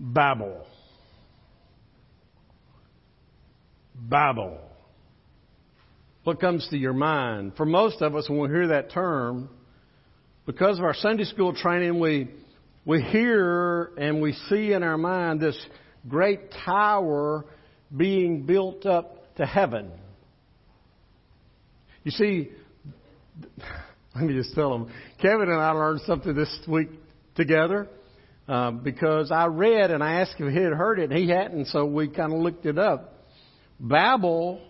Babel. Babel. What comes to your mind? For most of us, when we hear that term, because of our Sunday school training, we, we hear and we see in our mind this great tower being built up to heaven. You see, let me just tell them, Kevin and I learned something this week together. Uh, because I read and I asked if he had heard it, and he hadn't, so we kind of looked it up. Babel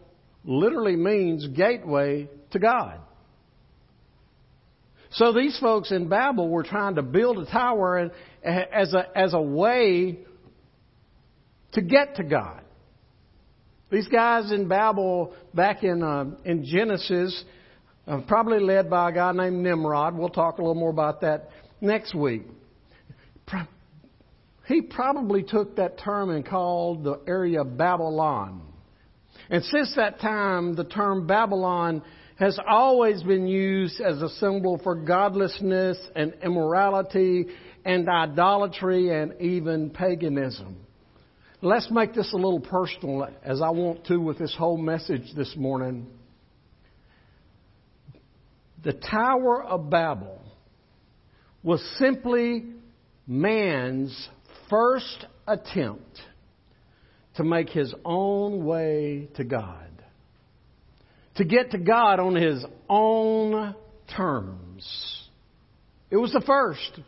literally means gateway to God. So these folks in Babel were trying to build a tower as a as a way to get to God. These guys in Babel back in uh, in Genesis, uh, probably led by a guy named Nimrod. We'll talk a little more about that next week. He probably took that term and called the area Babylon. And since that time, the term Babylon has always been used as a symbol for godlessness and immorality and idolatry and even paganism. Let's make this a little personal, as I want to with this whole message this morning. The Tower of Babel was simply man's first attempt to make his own way to God. To get to God on his own terms. It was the first,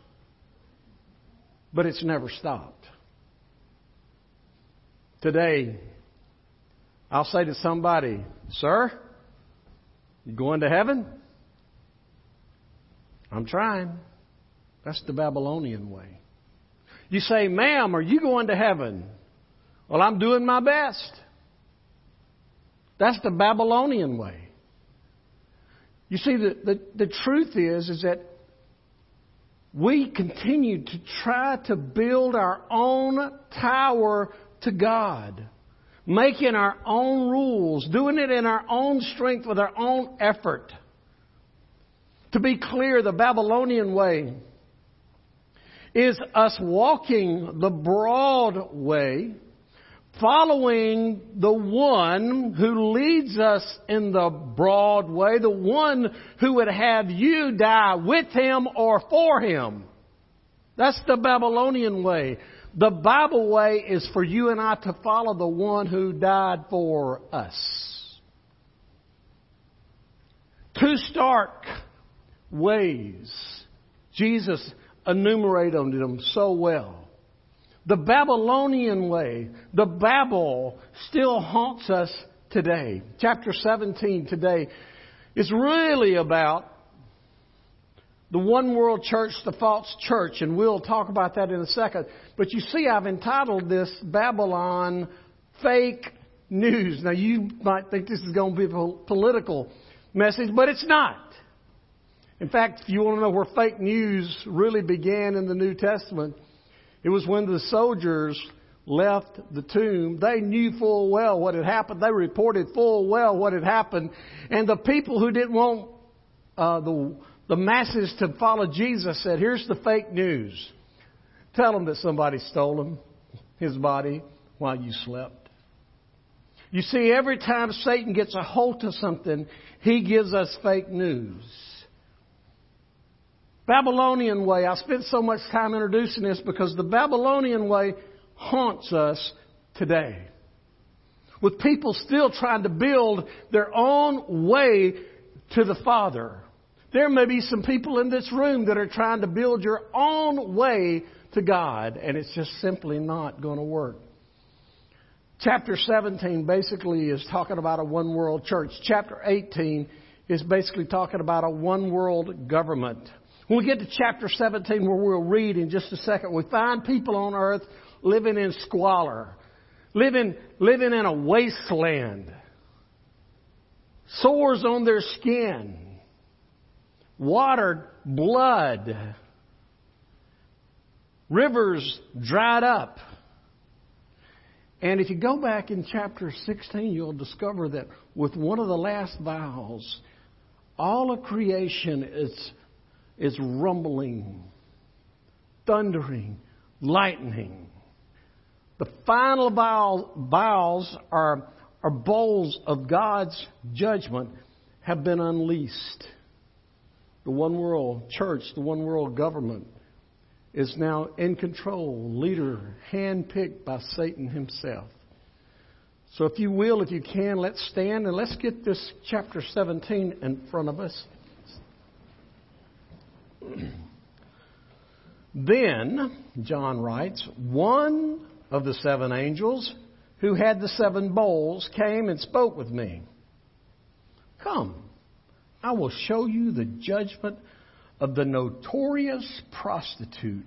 but it's never stopped. Today, I'll say to somebody, Sir, you going to heaven? I'm trying. That's the Babylonian way. You say, Ma'am, are you going to heaven? Well, I'm doing my best. That's the Babylonian way. You see, the, the, the truth is, is that we continue to try to build our own tower to God, making our own rules, doing it in our own strength with our own effort. To be clear, the Babylonian way is us walking the broad way, following the one who leads us in the broad way, the one who would have you die with him or for him. That's the Babylonian way. The Bible way is for you and I to follow the one who died for us. Two stark ways. Jesus enumerated them so well. The Babylonian way, the Babel, still haunts us today. Chapter 17 today is really about the one world church, the false church, and we'll talk about that in a second. But you see, I've entitled this Babylon Fake News. Now, you might think this is going to be a political message, but it's not. In fact, if you want to know where fake news really began in the New Testament, it was when the soldiers left the tomb. They knew full well what had happened. They reported full well what had happened. And the people who didn't want uh, the, the masses to follow Jesus said, here's the fake news. Tell them that somebody stole him, his body, while you slept. You see, every time Satan gets a hold of something, he gives us fake news. Babylonian way. I spent so much time introducing this because the Babylonian way haunts us today. With people still trying to build their own way to the Father. There may be some people in this room that are trying to build your own way to God, and it's just simply not going to work. Chapter 17 basically is talking about a one world church. Chapter 18 is basically talking about a one world government. When we get to chapter 17, where we'll read in just a second, we find people on earth living in squalor, living, living in a wasteland, sores on their skin, watered blood, rivers dried up. And if you go back in chapter 16, you'll discover that with one of the last vials, all of creation is is rumbling, thundering, lightning. The final vials are, are bowls of God's judgment have been unleashed. The one world church, the one world government is now in control, leader, handpicked by Satan himself. So, if you will, if you can, let's stand and let's get this chapter 17 in front of us. then, John writes, one of the seven angels who had the seven bowls came and spoke with me. Come, I will show you the judgment of the notorious prostitute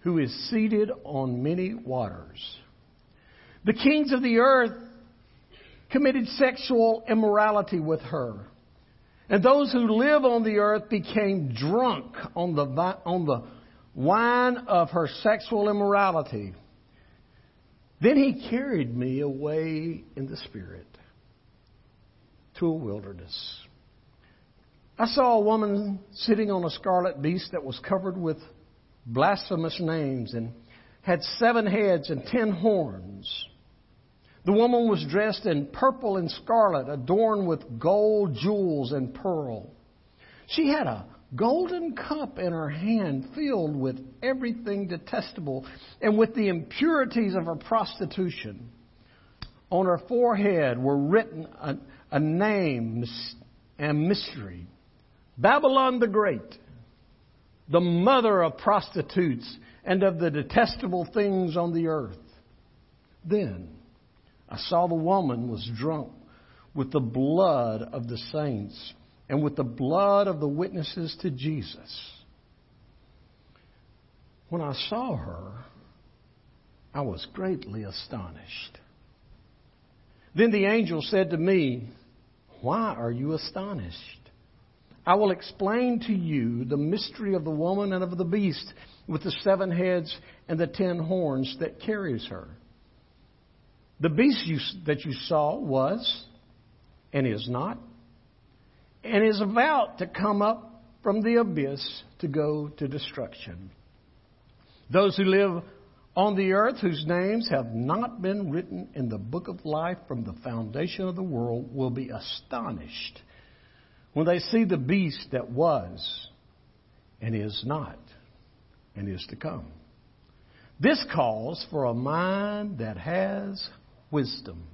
who is seated on many waters. The kings of the earth committed sexual immorality with her. And those who live on the earth became drunk on the, on the wine of her sexual immorality. Then he carried me away in the Spirit to a wilderness. I saw a woman sitting on a scarlet beast that was covered with blasphemous names and had seven heads and ten horns. The woman was dressed in purple and scarlet, adorned with gold, jewels, and pearl. She had a golden cup in her hand filled with everything detestable and with the impurities of her prostitution. On her forehead were written a, a name and mystery Babylon the Great, the mother of prostitutes and of the detestable things on the earth. Then I saw the woman was drunk with the blood of the saints and with the blood of the witnesses to Jesus. When I saw her, I was greatly astonished. Then the angel said to me, Why are you astonished? I will explain to you the mystery of the woman and of the beast with the seven heads and the ten horns that carries her. The beast you, that you saw was and is not, and is about to come up from the abyss to go to destruction. Those who live on the earth, whose names have not been written in the book of life from the foundation of the world, will be astonished when they see the beast that was and is not and is to come. This calls for a mind that has wisdom.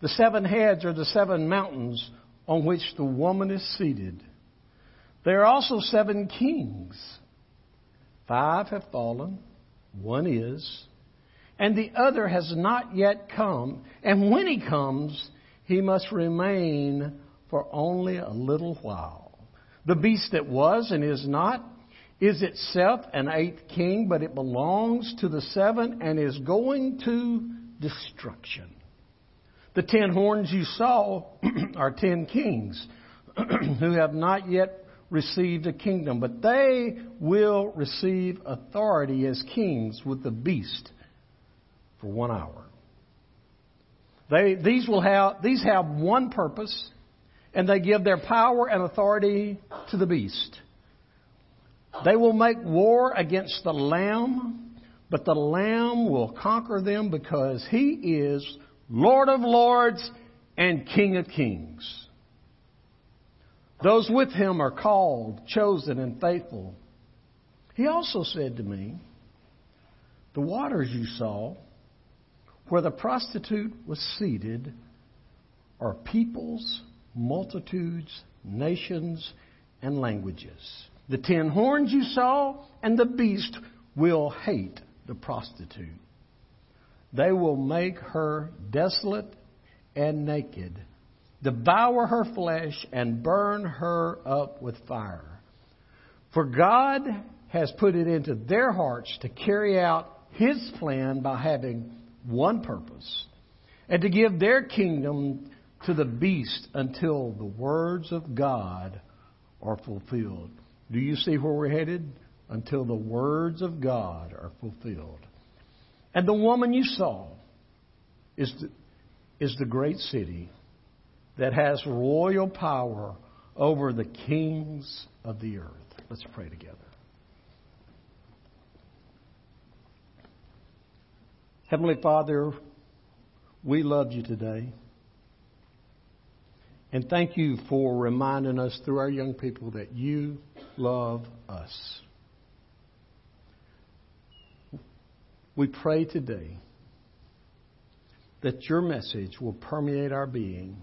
The seven heads are the seven mountains on which the woman is seated. There are also seven kings. Five have fallen, one is, and the other has not yet come. And when he comes, he must remain for only a little while. The beast that was and is not is itself an eighth king, but it belongs to the seven and is going to destruction. The ten horns you saw are ten kings who have not yet received a kingdom, but they will receive authority as kings with the beast for one hour. They, these, will have, these have one purpose, and they give their power and authority to the beast. They will make war against the Lamb but the Lamb will conquer them because he is Lord of lords and King of kings. Those with him are called, chosen, and faithful. He also said to me, The waters you saw, where the prostitute was seated, are peoples, multitudes, nations, and languages. The ten horns you saw and the beast will hate the prostitute. They will make her desolate and naked, devour her flesh, and burn her up with fire. For God has put it into their hearts to carry out His plan by having one purpose, and to give their kingdom to the beast until the words of God are fulfilled. Do you see where we're headed? Until the words of God are fulfilled. And the woman you saw is the, is the great city that has royal power over the kings of the earth. Let's pray together. Heavenly Father, we love you today. And thank you for reminding us through our young people that you love us. We pray today that your message will permeate our being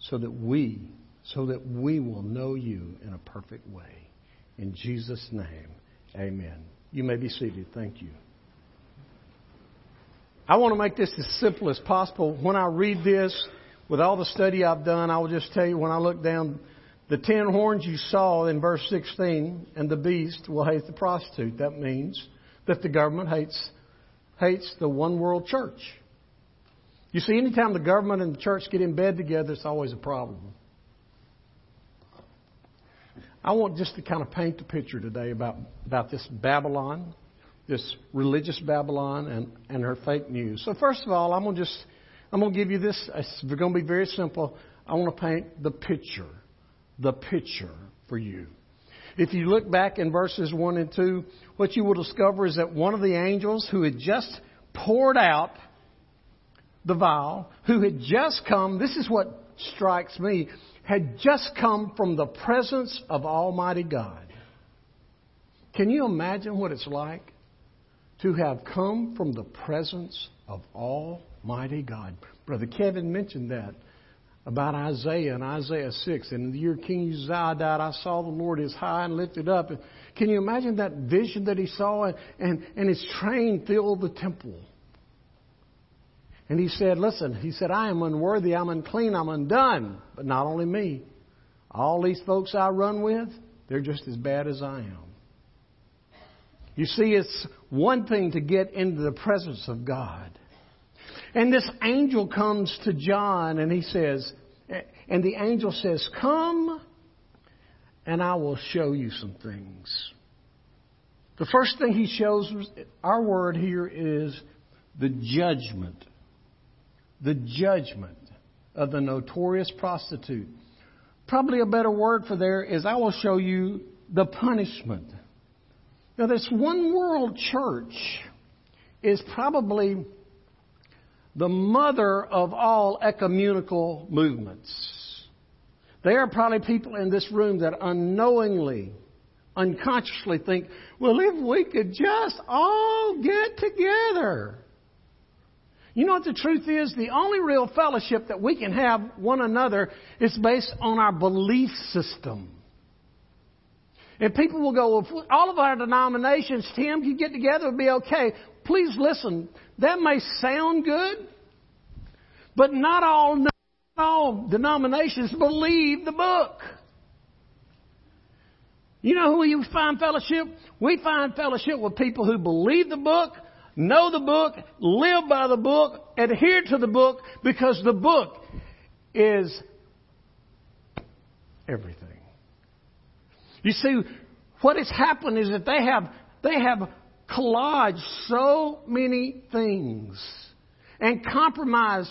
so that we so that we will know you in a perfect way. In Jesus name. Amen. You may be seated. Thank you. I want to make this as simple as possible. When I read this, with all the study I've done, I will just tell you when I look down, the ten horns you saw in verse 16, and the beast will hate the prostitute. That means that the government hates, hates the one world church. You see, anytime the government and the church get in bed together, it's always a problem. I want just to kind of paint the picture today about, about this Babylon, this religious Babylon, and, and her fake news. So, first of all, I'm going to just I'm going to give you this. It's going to be very simple. I want to paint the picture, the picture for you. If you look back in verses 1 and 2, what you will discover is that one of the angels who had just poured out the vial, who had just come, this is what strikes me, had just come from the presence of Almighty God. Can you imagine what it's like to have come from the presence of Almighty God? Brother Kevin mentioned that about Isaiah in Isaiah 6. And in the year King Uzziah died, I saw the Lord is high and lifted up. Can you imagine that vision that he saw? And, and, and his train filled the temple. And he said, Listen, he said, I am unworthy, I'm unclean, I'm undone. But not only me, all these folks I run with, they're just as bad as I am. You see, it's one thing to get into the presence of God. And this angel comes to John and he says, and the angel says, Come and I will show you some things. The first thing he shows, our word here is the judgment the judgment of the notorious prostitute. Probably a better word for there is I will show you the punishment. Now, this one world church is probably the mother of all ecumenical movements. There are probably people in this room that unknowingly, unconsciously think, well, if we could just all get together. You know what the truth is? The only real fellowship that we can have one another is based on our belief system. And people will go, well, all of our denominations, Tim, you get together, it'll be okay. Please listen. That may sound good, but not all, not all denominations believe the book. You know who you find fellowship? We find fellowship with people who believe the book, know the book, live by the book, adhere to the book, because the book is everything. You see, what has happened is that they have, they have collaged so many things and compromise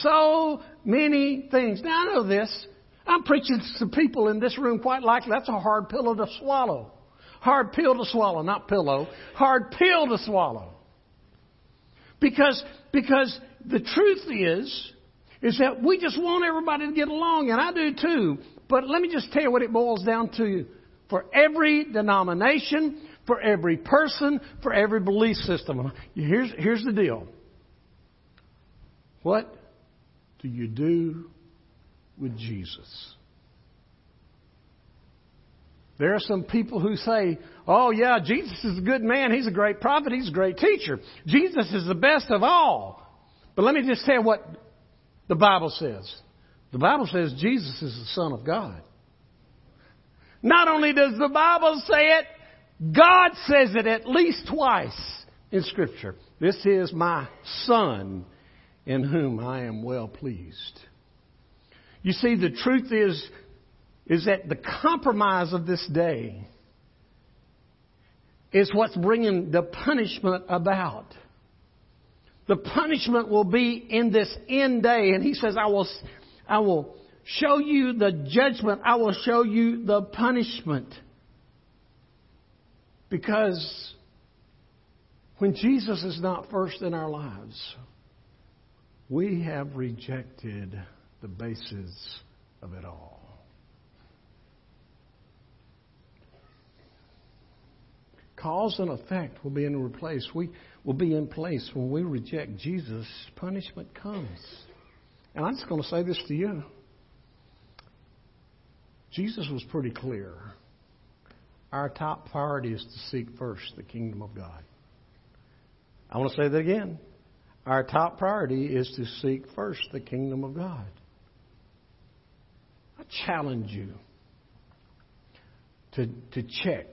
so many things. Now I know this. I'm preaching to people in this room quite likely that's a hard pill to swallow. Hard pill to swallow, not pillow. Hard pill to swallow. Because, because the truth is, is that we just want everybody to get along, and I do too. But let me just tell you what it boils down to. For every denomination, for every person, for every belief system. Here's, here's the deal. What do you do with Jesus? There are some people who say, oh, yeah, Jesus is a good man. He's a great prophet. He's a great teacher. Jesus is the best of all. But let me just tell you what the Bible says. The Bible says Jesus is the Son of God. Not only does the Bible say it, God says it at least twice in Scripture. This is my Son in whom I am well pleased. You see, the truth is is that the compromise of this day is what's bringing the punishment about. The punishment will be in this end day. And he says, I will, I will show you the judgment. I will show you the punishment. Because When Jesus is not first in our lives, we have rejected the basis of it all. Cause and effect will be in place. We will be in place when we reject Jesus. Punishment comes. And I'm just going to say this to you. Jesus was pretty clear. Our top priority is to seek first the kingdom of God. I want to say that again. Our top priority is to seek first the kingdom of God. I challenge you to, to check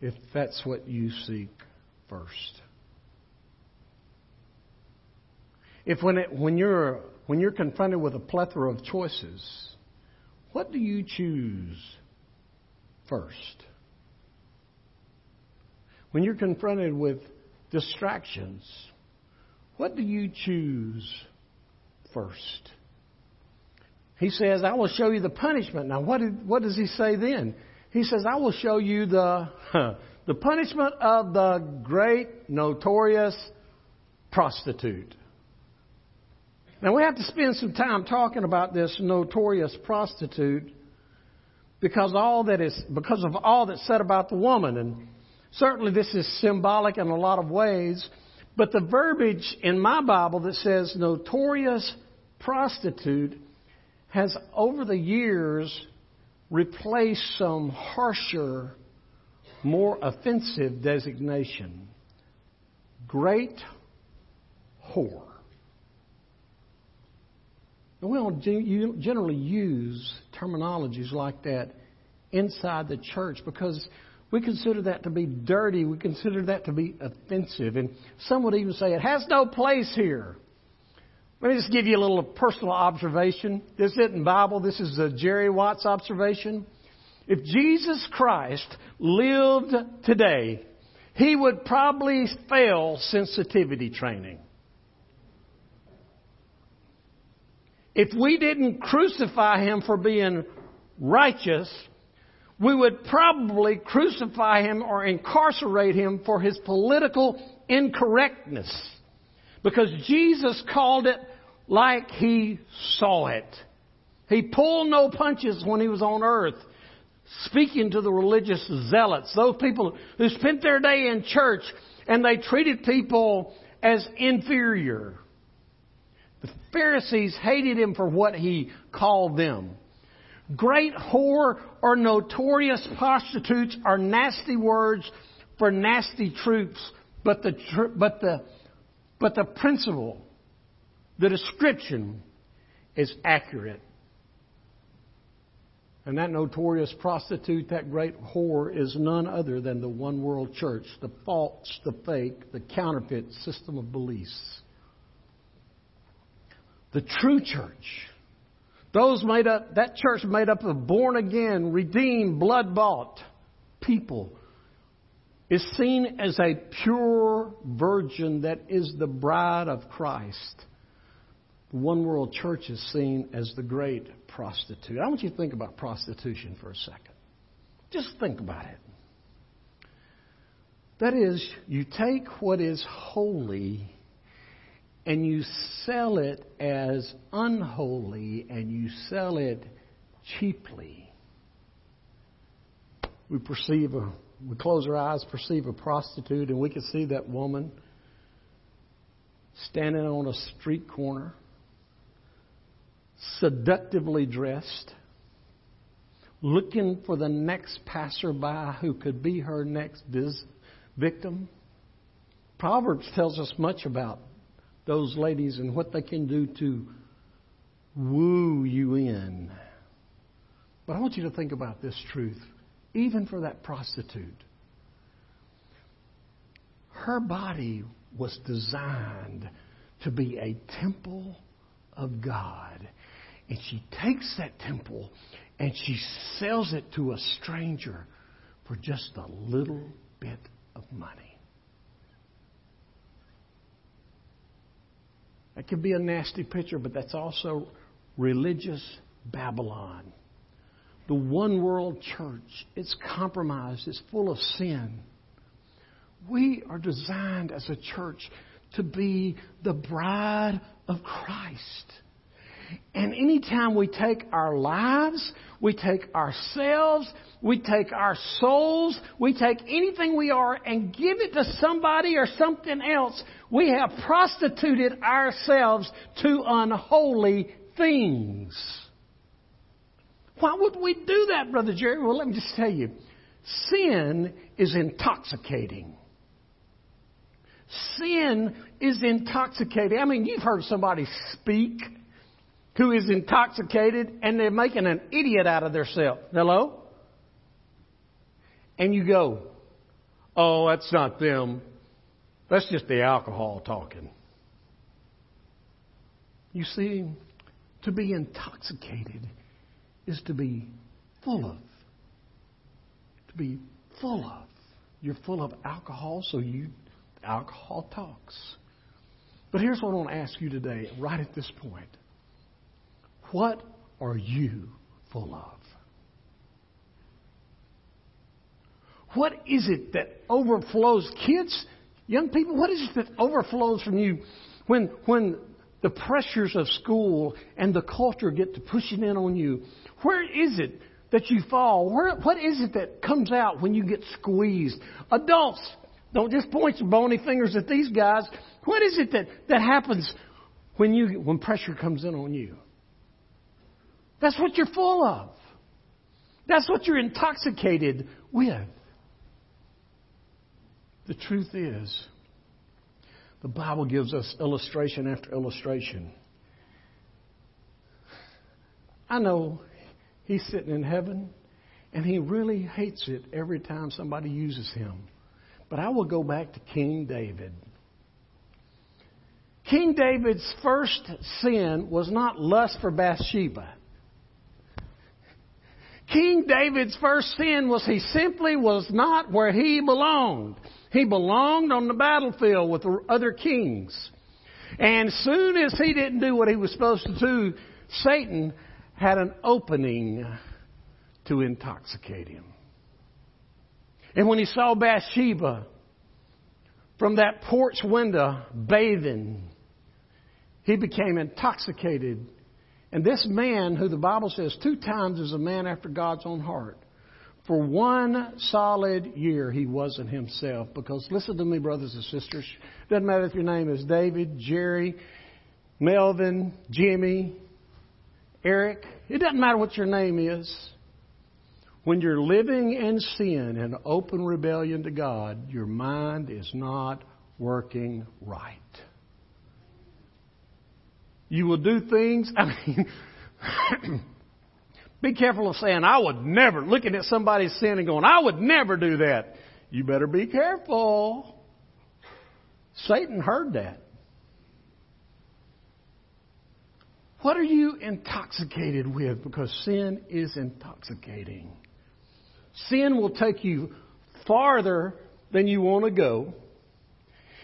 if that's what you seek first. If when, it, when, you're, when you're confronted with a plethora of choices, what do you choose first? When you're confronted with distractions, what do you choose first? He says, I will show you the punishment. Now, what, did, what does he say then? He says, I will show you the, the punishment of the great, notorious prostitute. Now, we have to spend some time talking about this notorious prostitute because all that is because of all that's said about the woman. And certainly this is symbolic in a lot of ways but the verbiage in my bible that says notorious prostitute has over the years replaced some harsher more offensive designation. Great whore and we don't generally use terminologies like that inside the church because we consider that to be dirty. We consider that to be offensive. And some would even say it has no place here. Let me just give you a little personal observation. This isn't Bible. This is a Jerry Watts observation. If Jesus Christ lived today, he would probably fail sensitivity training. If we didn't crucify him for being righteous, we would probably crucify him or incarcerate him for his political incorrectness. Because Jesus called it like he saw it. He pulled no punches when he was on earth, speaking to the religious zealots, those people who spent their day in church and they treated people as inferior. The Pharisees hated him for what he called them. Great whore or notorious prostitutes are nasty words for nasty troops, but the, but the, but the principle, the description is accurate. And that notorious prostitute, that great whore, is none other than the one world church, the false, the fake, the counterfeit system of beliefs. The true church, those made up, that church made up of born again, redeemed, blood bought people, is seen as a pure virgin that is the bride of Christ. The one world church is seen as the great prostitute. I want you to think about prostitution for a second. Just think about it. That is, you take what is holy and you sell it as unholy and you sell it cheaply. We perceive a, we close our eyes, perceive a prostitute, and we can see that woman standing on a street corner, seductively dressed, looking for the next passerby who could be her next victim. Proverbs tells us much about those ladies and what they can do to woo you in. But I want you to think about this truth, even for that prostitute. Her body was designed to be a temple of God. And she takes that temple and she sells it to a stranger for just a little bit of money. That could be a nasty picture, but that's also religious Babylon. The one world church, it's compromised, it's full of sin. We are designed as a church to be the bride of Christ. And anytime we take our lives, we take ourselves, we take our souls, we take anything we are and give it to somebody or something else, we have prostituted ourselves to unholy things. Why would we do that, Brother Jerry? Well, let me just tell you. Sin is intoxicating. Sin is intoxicating. I mean, you've heard somebody speak who is intoxicated and they're making an idiot out of themselves. Hello? And you go, oh, that's not them. That's just the alcohol talking. You see, to be intoxicated is to be full of. To be full of. You're full of alcohol, so you alcohol talks. But here's what I want to ask you today, right at this point. What are you full of? What is it that overflows? Kids, young people, what is it that overflows from you when, when the pressures of school and the culture get to pushing in on you? Where is it that you fall? Where, what is it that comes out when you get squeezed? Adults, don't just point your bony fingers at these guys. What is it that, that happens when you when pressure comes in on you? That's what you're full of. That's what you're intoxicated with. The truth is, the Bible gives us illustration after illustration. I know he's sitting in heaven and he really hates it every time somebody uses him. But I will go back to King David. King David's first sin was not lust for Bathsheba. King David's first sin was he simply was not where he belonged. He belonged on the battlefield with the other kings. And soon as he didn't do what he was supposed to do, Satan had an opening to intoxicate him. And when he saw Bathsheba from that porch window bathing, he became intoxicated and this man, who the Bible says two times is a man after God's own heart, for one solid year he wasn't himself. Because listen to me, brothers and sisters. Doesn't matter if your name is David, Jerry, Melvin, Jimmy, Eric. It doesn't matter what your name is. When you're living in sin and open rebellion to God, your mind is not working right. You will do things, I mean, be careful of saying, I would never, looking at somebody's sin and going, I would never do that. You better be careful. Satan heard that. What are you intoxicated with? Because sin is intoxicating. Sin will take you farther than you want to go.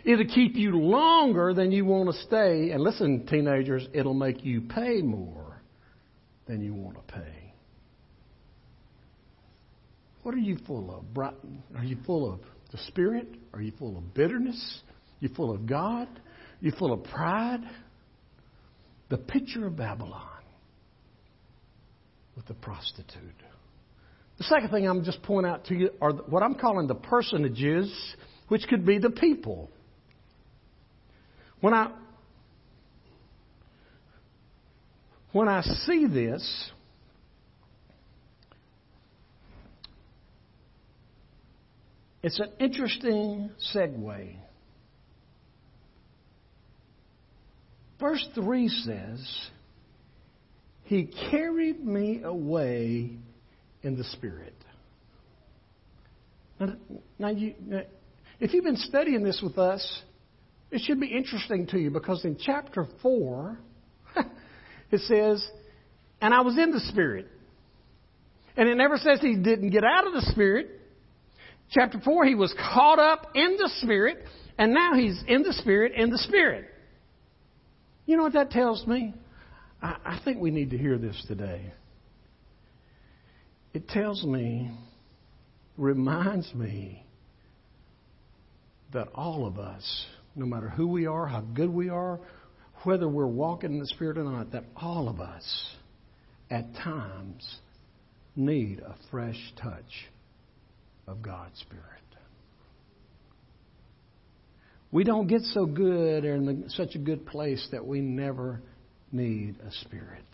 It'll keep you longer than you want to stay. And listen, teenagers, it'll make you pay more than you want to pay. What are you full of? Are you full of the Spirit? Are you full of bitterness? You full of God? You full of pride? The picture of Babylon with the prostitute. The second thing I'm just pointing out to you are what I'm calling the personages, which could be the people. When I when I see this, it's an interesting segue. Verse 3 says, He carried me away in the Spirit. Now, now, you, now if you've been studying this with us, it should be interesting to you because in chapter 4, it says, And I was in the Spirit. And it never says he didn't get out of the Spirit. Chapter 4, he was caught up in the Spirit, and now he's in the Spirit, in the Spirit. You know what that tells me? I, I think we need to hear this today. It tells me, reminds me that all of us, no matter who we are, how good we are, whether we're walking in the Spirit or not, that all of us at times need a fresh touch of God's Spirit. We don't get so good or in such a good place that we never need a Spirit.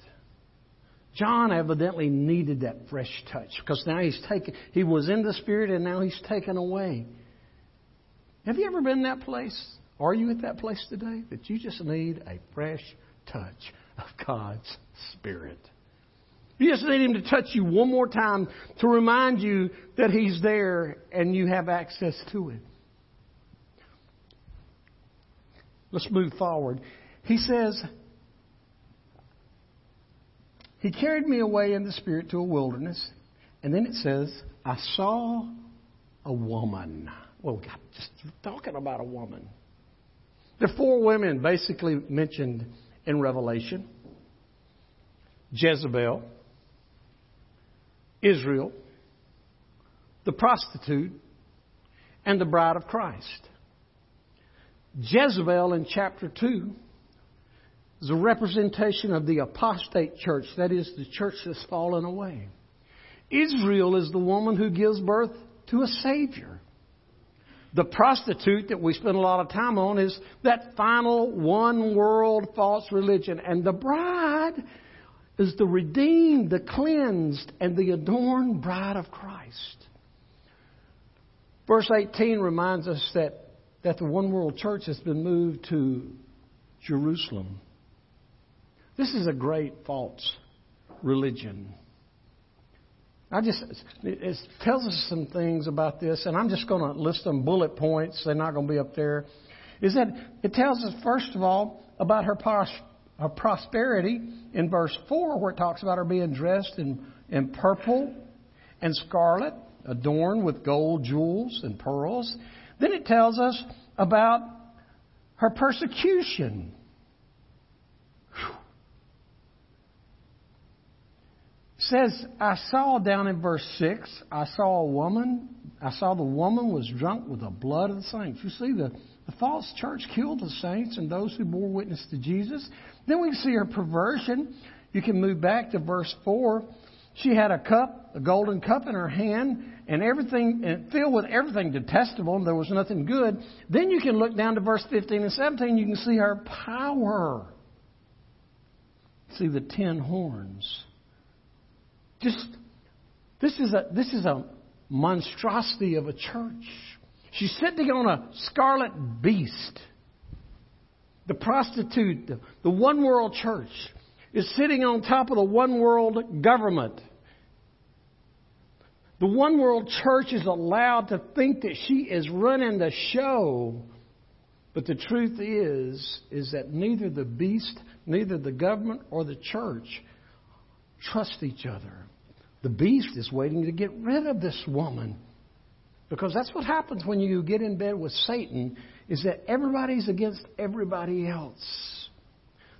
John evidently needed that fresh touch because now he's taken, he was in the Spirit and now he's taken away. Have you ever been in that place? Are you at that place today that you just need a fresh touch of God's Spirit? You just need Him to touch you one more time to remind you that He's there and you have access to Him. Let's move forward. He says, He carried me away in the Spirit to a wilderness. And then it says, I saw a woman. Well, God, just talking about a woman. Are four women basically mentioned in Revelation Jezebel, Israel, the prostitute, and the bride of Christ. Jezebel in chapter 2 is a representation of the apostate church, that is, the church that's fallen away. Israel is the woman who gives birth to a Savior. The prostitute that we spend a lot of time on is that final one world false religion. And the bride is the redeemed, the cleansed, and the adorned bride of Christ. Verse 18 reminds us that, that the one world church has been moved to Jerusalem. This is a great false religion. I just, it tells us some things about this, and I'm just going to list them bullet points. They're not going to be up there. Is that it tells us, first of all, about her of prosperity in verse 4, where it talks about her being dressed in, in purple and scarlet, adorned with gold, jewels, and pearls. Then it tells us about her persecution. Says, I saw down in verse 6, I saw a woman, I saw the woman was drunk with the blood of the saints. You see, the, the false church killed the saints and those who bore witness to Jesus. Then we see her perversion. You can move back to verse 4. She had a cup, a golden cup in her hand, and everything and filled with everything detestable, and there was nothing good. Then you can look down to verse 15 and 17. You can see her power. See the ten horns. Just this is a this is a monstrosity of a church. She's sitting on a scarlet beast. The prostitute, the, the one world church, is sitting on top of the one world government. The one world church is allowed to think that she is running the show. But the truth is, is that neither the beast, neither the government or the church trust each other. The beast is waiting to get rid of this woman. Because that's what happens when you get in bed with Satan, is that everybody's against everybody else.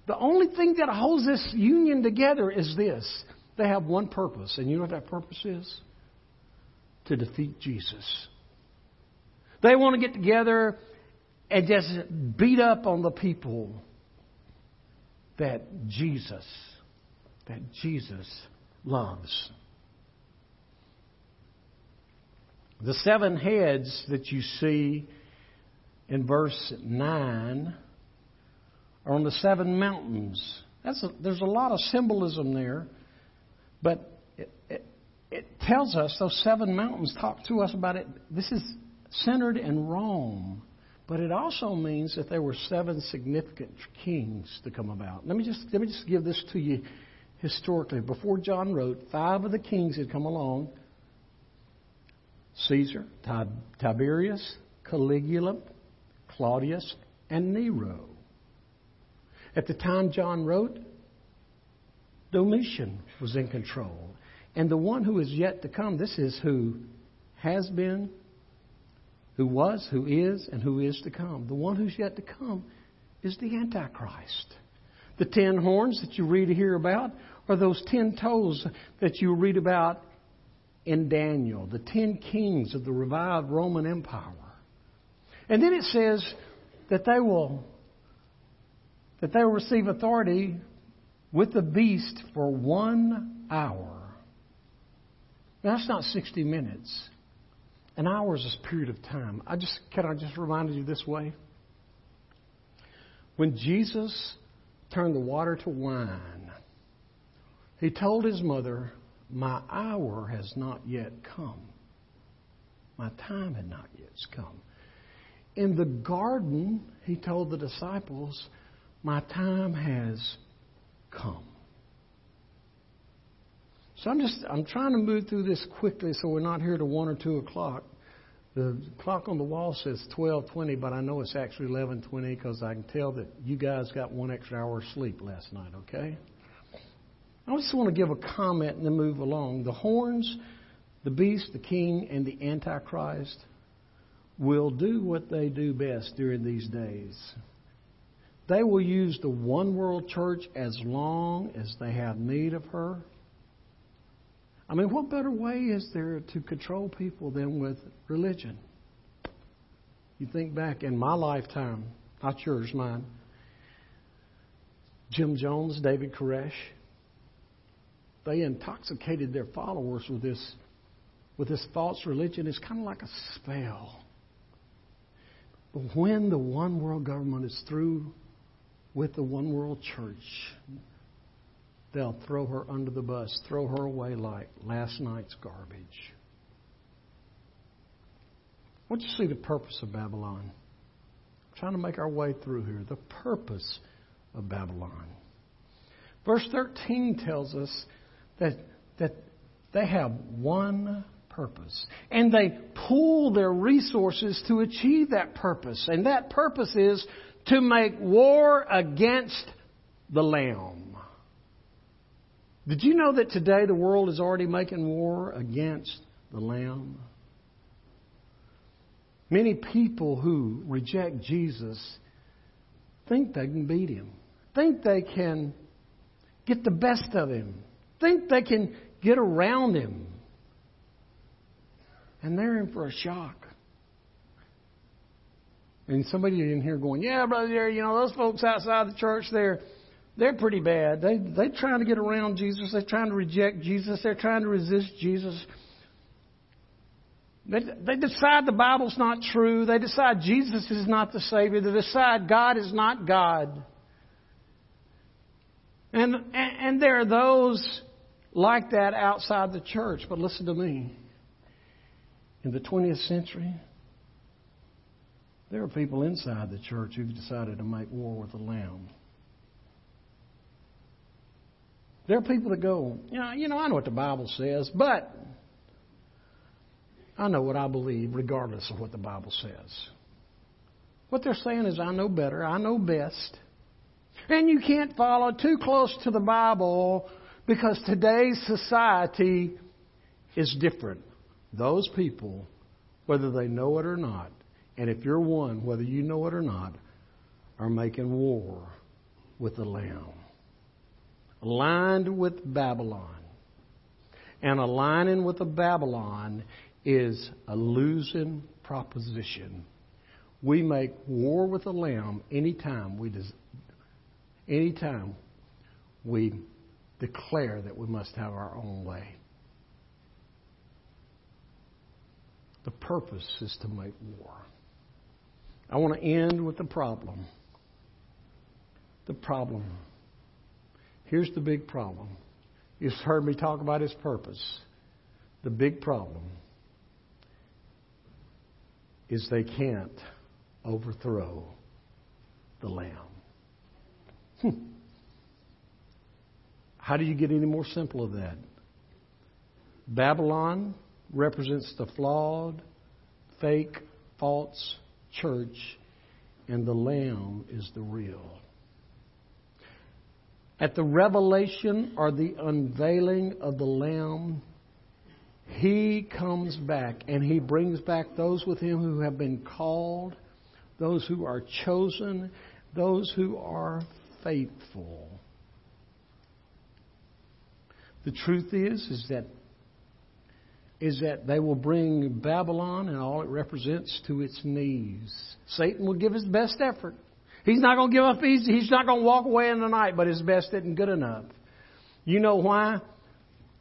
The only thing that holds this union together is this. They have one purpose, and you know what that purpose is? To defeat Jesus. They want to get together and just beat up on the people that Jesus, that Jesus loves. The seven heads that you see in verse 9 are on the seven mountains. That's a, there's a lot of symbolism there, but it, it, it tells us those seven mountains talk to us about it. This is centered in Rome, but it also means that there were seven significant kings to come about. Let me just let me just give this to you historically. Before John wrote, five of the kings had come along Caesar, Tiberius, Caligula, Claudius, and Nero. At the time John wrote, Domitian was in control. And the one who is yet to come, this is who has been, who was, who is, and who is to come. The one who's yet to come is the Antichrist. The ten horns that you read here about are those ten toes that you read about in Daniel, the ten kings of the revived Roman Empire. And then it says that they will that they will receive authority with the beast for one hour. Now, that's not 60 minutes. An hour is a period of time. I just can I just remind you this way? When Jesus turned the water to wine, he told his mother, My hour has not yet come. My time had not yet come. In the garden, he told the disciples, My time has come. So I'm just I'm trying to move through this quickly so we're not here to one or two o'clock. The clock on the wall says 12:20, but I know it's actually 11:20 because I can tell that you guys got one extra hour of sleep last night. Okay. I just want to give a comment and then move along. The horns, the beast, the king, and the antichrist will do what they do best during these days. They will use the one world church as long as they have need of her. I mean, what better way is there to control people than with religion? You think back in my lifetime, not yours, mine. Jim Jones, David Koresh, they intoxicated their followers with this with this false religion. It's kind of like a spell. But when the one world government is through with the one world church, they'll throw her under the bus, throw her away like last night's garbage. What do you see the purpose of Babylon? I'm trying to make our way through here. The purpose of Babylon. Verse 13 tells us that, that they have one purpose. And they pool their resources to achieve that purpose. And that purpose is to make war against the Lamb. Did you know that today the world is already making war against the Lamb? Many people who reject Jesus think they can beat him, think they can get the best of him, think they can get around him. And they're in for a shock. And somebody in here going, Yeah, brother Jerry, you know, those folks outside the church, they're they're pretty bad. They they're trying to get around Jesus. They're trying to reject Jesus. They're trying to resist Jesus. They, they decide the Bible's not true. They decide Jesus is not the Savior. They decide God is not God. And, and, there are those like that outside the church. But listen to me. In the 20th century, there are people inside the church who've decided to make war with the Lamb. There are people that go, know, you know, I know what the Bible says, but I know what I believe regardless of what the Bible says. What they're saying is, I know better, I know best. And you can't follow too close to the Bible because today's society is different. Those people, whether they know it or not, and if you're one, whether you know it or not, are making war with the Lamb aligned with Babylon. And aligning with the Babylon is a losing proposition. We make war with the Lamb anytime we des- anytime we declare that we must have our own way. The purpose is to make war. I want to end with the problem. The problem. Here's the big problem. You've heard me talk about his purpose. The big problem is they can't overthrow the Lamb. Hmm. How do you get any more simple of that? Babylon represents the flawed, fake, false church, and the Lamb is the real. At the revelation or the unveiling of the Lamb, He comes back and He brings back those with Him who have been called, those who are chosen, those who are faithful. The truth is, is that is that they will bring Babylon and all it represents to its knees. Satan will give his best effort. He's not going to give up easy. He's not going to walk away in the night, but his best isn't good enough. You know why?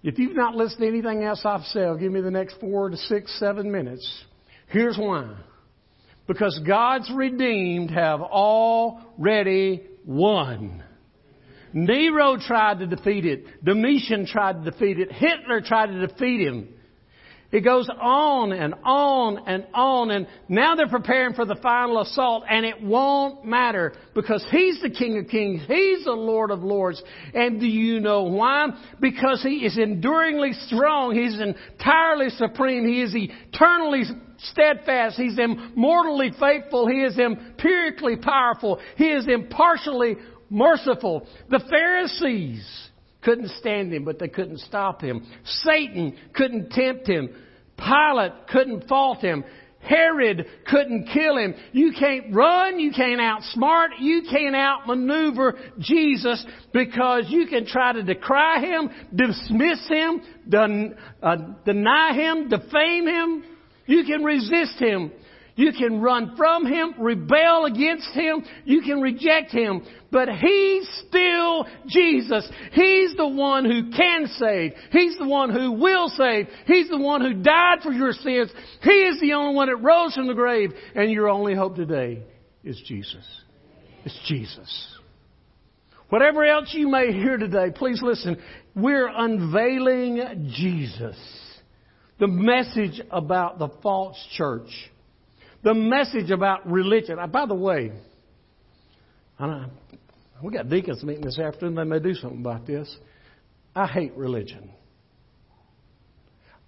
If you've not listened to anything else I've said, give me the next four to six, seven minutes. Here's why. Because God's redeemed have already won. Nero tried to defeat it. Domitian tried to defeat it. Hitler tried to defeat him. It goes on and on and on and now they're preparing for the final assault and it won't matter because He's the King of Kings. He's the Lord of Lords. And do you know why? Because He is enduringly strong. He's entirely supreme. He is eternally steadfast. He's immortally faithful. He is empirically powerful. He is impartially merciful. The Pharisees couldn't stand him, but they couldn't stop him. Satan couldn't tempt him. Pilate couldn't fault him. Herod couldn't kill him. You can't run, you can't outsmart, you can't outmaneuver Jesus because you can try to decry him, dismiss him, den, uh, deny him, defame him. You can resist him. You can run from him, rebel against him, you can reject him, but he's still Jesus. He's the one who can save. He's the one who will save. He's the one who died for your sins. He is the only one that rose from the grave, and your only hope today is Jesus. It's Jesus. Whatever else you may hear today, please listen. We're unveiling Jesus. The message about the false church the message about religion. Uh, by the way, I, we got deacons meeting this afternoon. They may do something about this. I hate religion.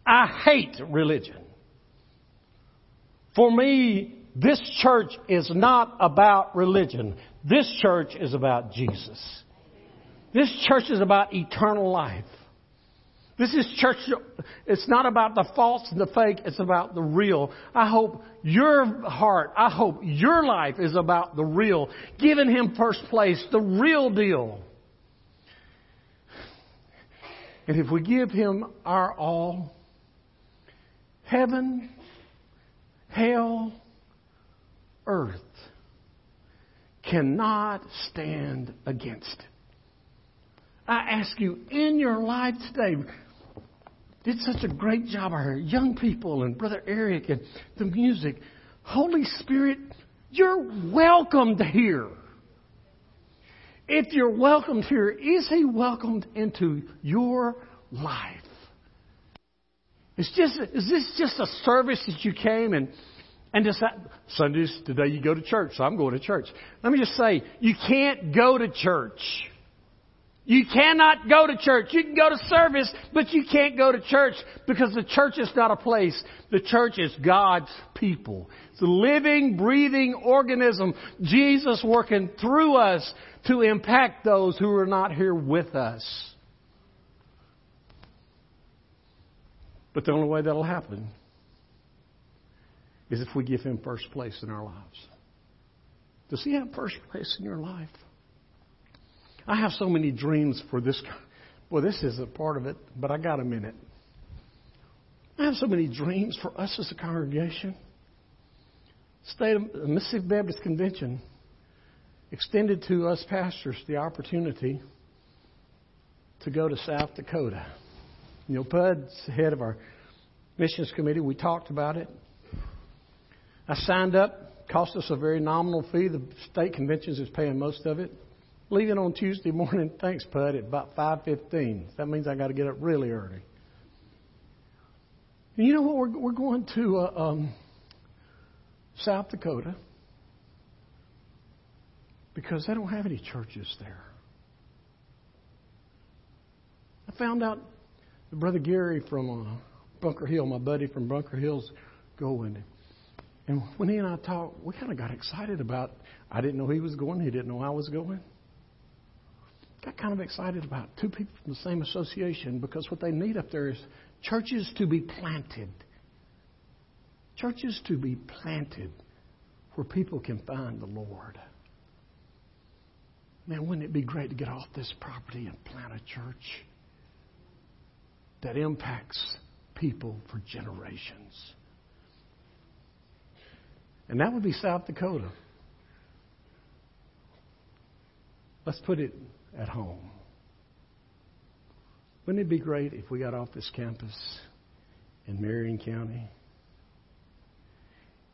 I hate religion. For me, this church is not about religion. This church is about Jesus. This church is about eternal life. This is church. It's not about the false and the fake. It's about the real. I hope your heart, I hope your life is about the real. Giving Him first place, the real deal. And if we give Him our all, heaven, hell, earth cannot stand against it. I ask you in your life today, did such a great job. Our young people and Brother Eric and the music. Holy Spirit, you're welcomed here. If you're welcomed here, is He welcomed into your life? It's just, is this just a service that you came and, and just Sundays, today you go to church, so I'm going to church. Let me just say, you can't go to church you cannot go to church. You can go to service, but you can't go to church because the church is not a place. The church is God's people. It's a living, breathing organism. Jesus working through us to impact those who are not here with us. But the only way that'll happen is if we give Him first place in our lives. Does He have first place in your life? I have so many dreams for this. Well, this is a part of it, but I got a minute. I have so many dreams for us as a congregation. State of uh, Mississippi Baptist Convention extended to us pastors the opportunity to go to South Dakota. You know, Pud's head of our missions committee. We talked about it. I signed up. Cost us a very nominal fee. The state conventions is paying most of it leaving on Tuesday morning. Thanks, Pud. At about five fifteen. That means I got to get up really early. And you know what? We're we're going to uh, um, South Dakota because they don't have any churches there. I found out that Brother Gary from uh, Bunker Hill, my buddy from Bunker Hill's going. And when he and I talked, we kind of got excited about. I didn't know he was going. He didn't know I was going got kind of excited about two people from the same association because what they need up there is churches to be planted. Churches to be planted where people can find the Lord. Man, wouldn't it be great to get off this property and plant a church that impacts people for generations. And that would be South Dakota. Let's put it at home. Wouldn't it be great if we got off this campus in Marion County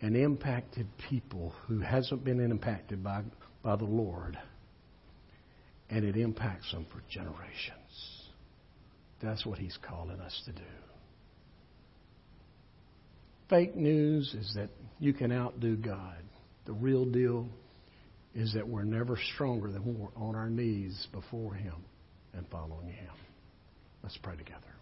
and impacted people who hasn't been impacted by, by the Lord and it impacts them for generations. That's what he's calling us to do. Fake news is that you can outdo God. The real deal is that we're never stronger than when we're on our knees before Him and following Him. Let's pray together.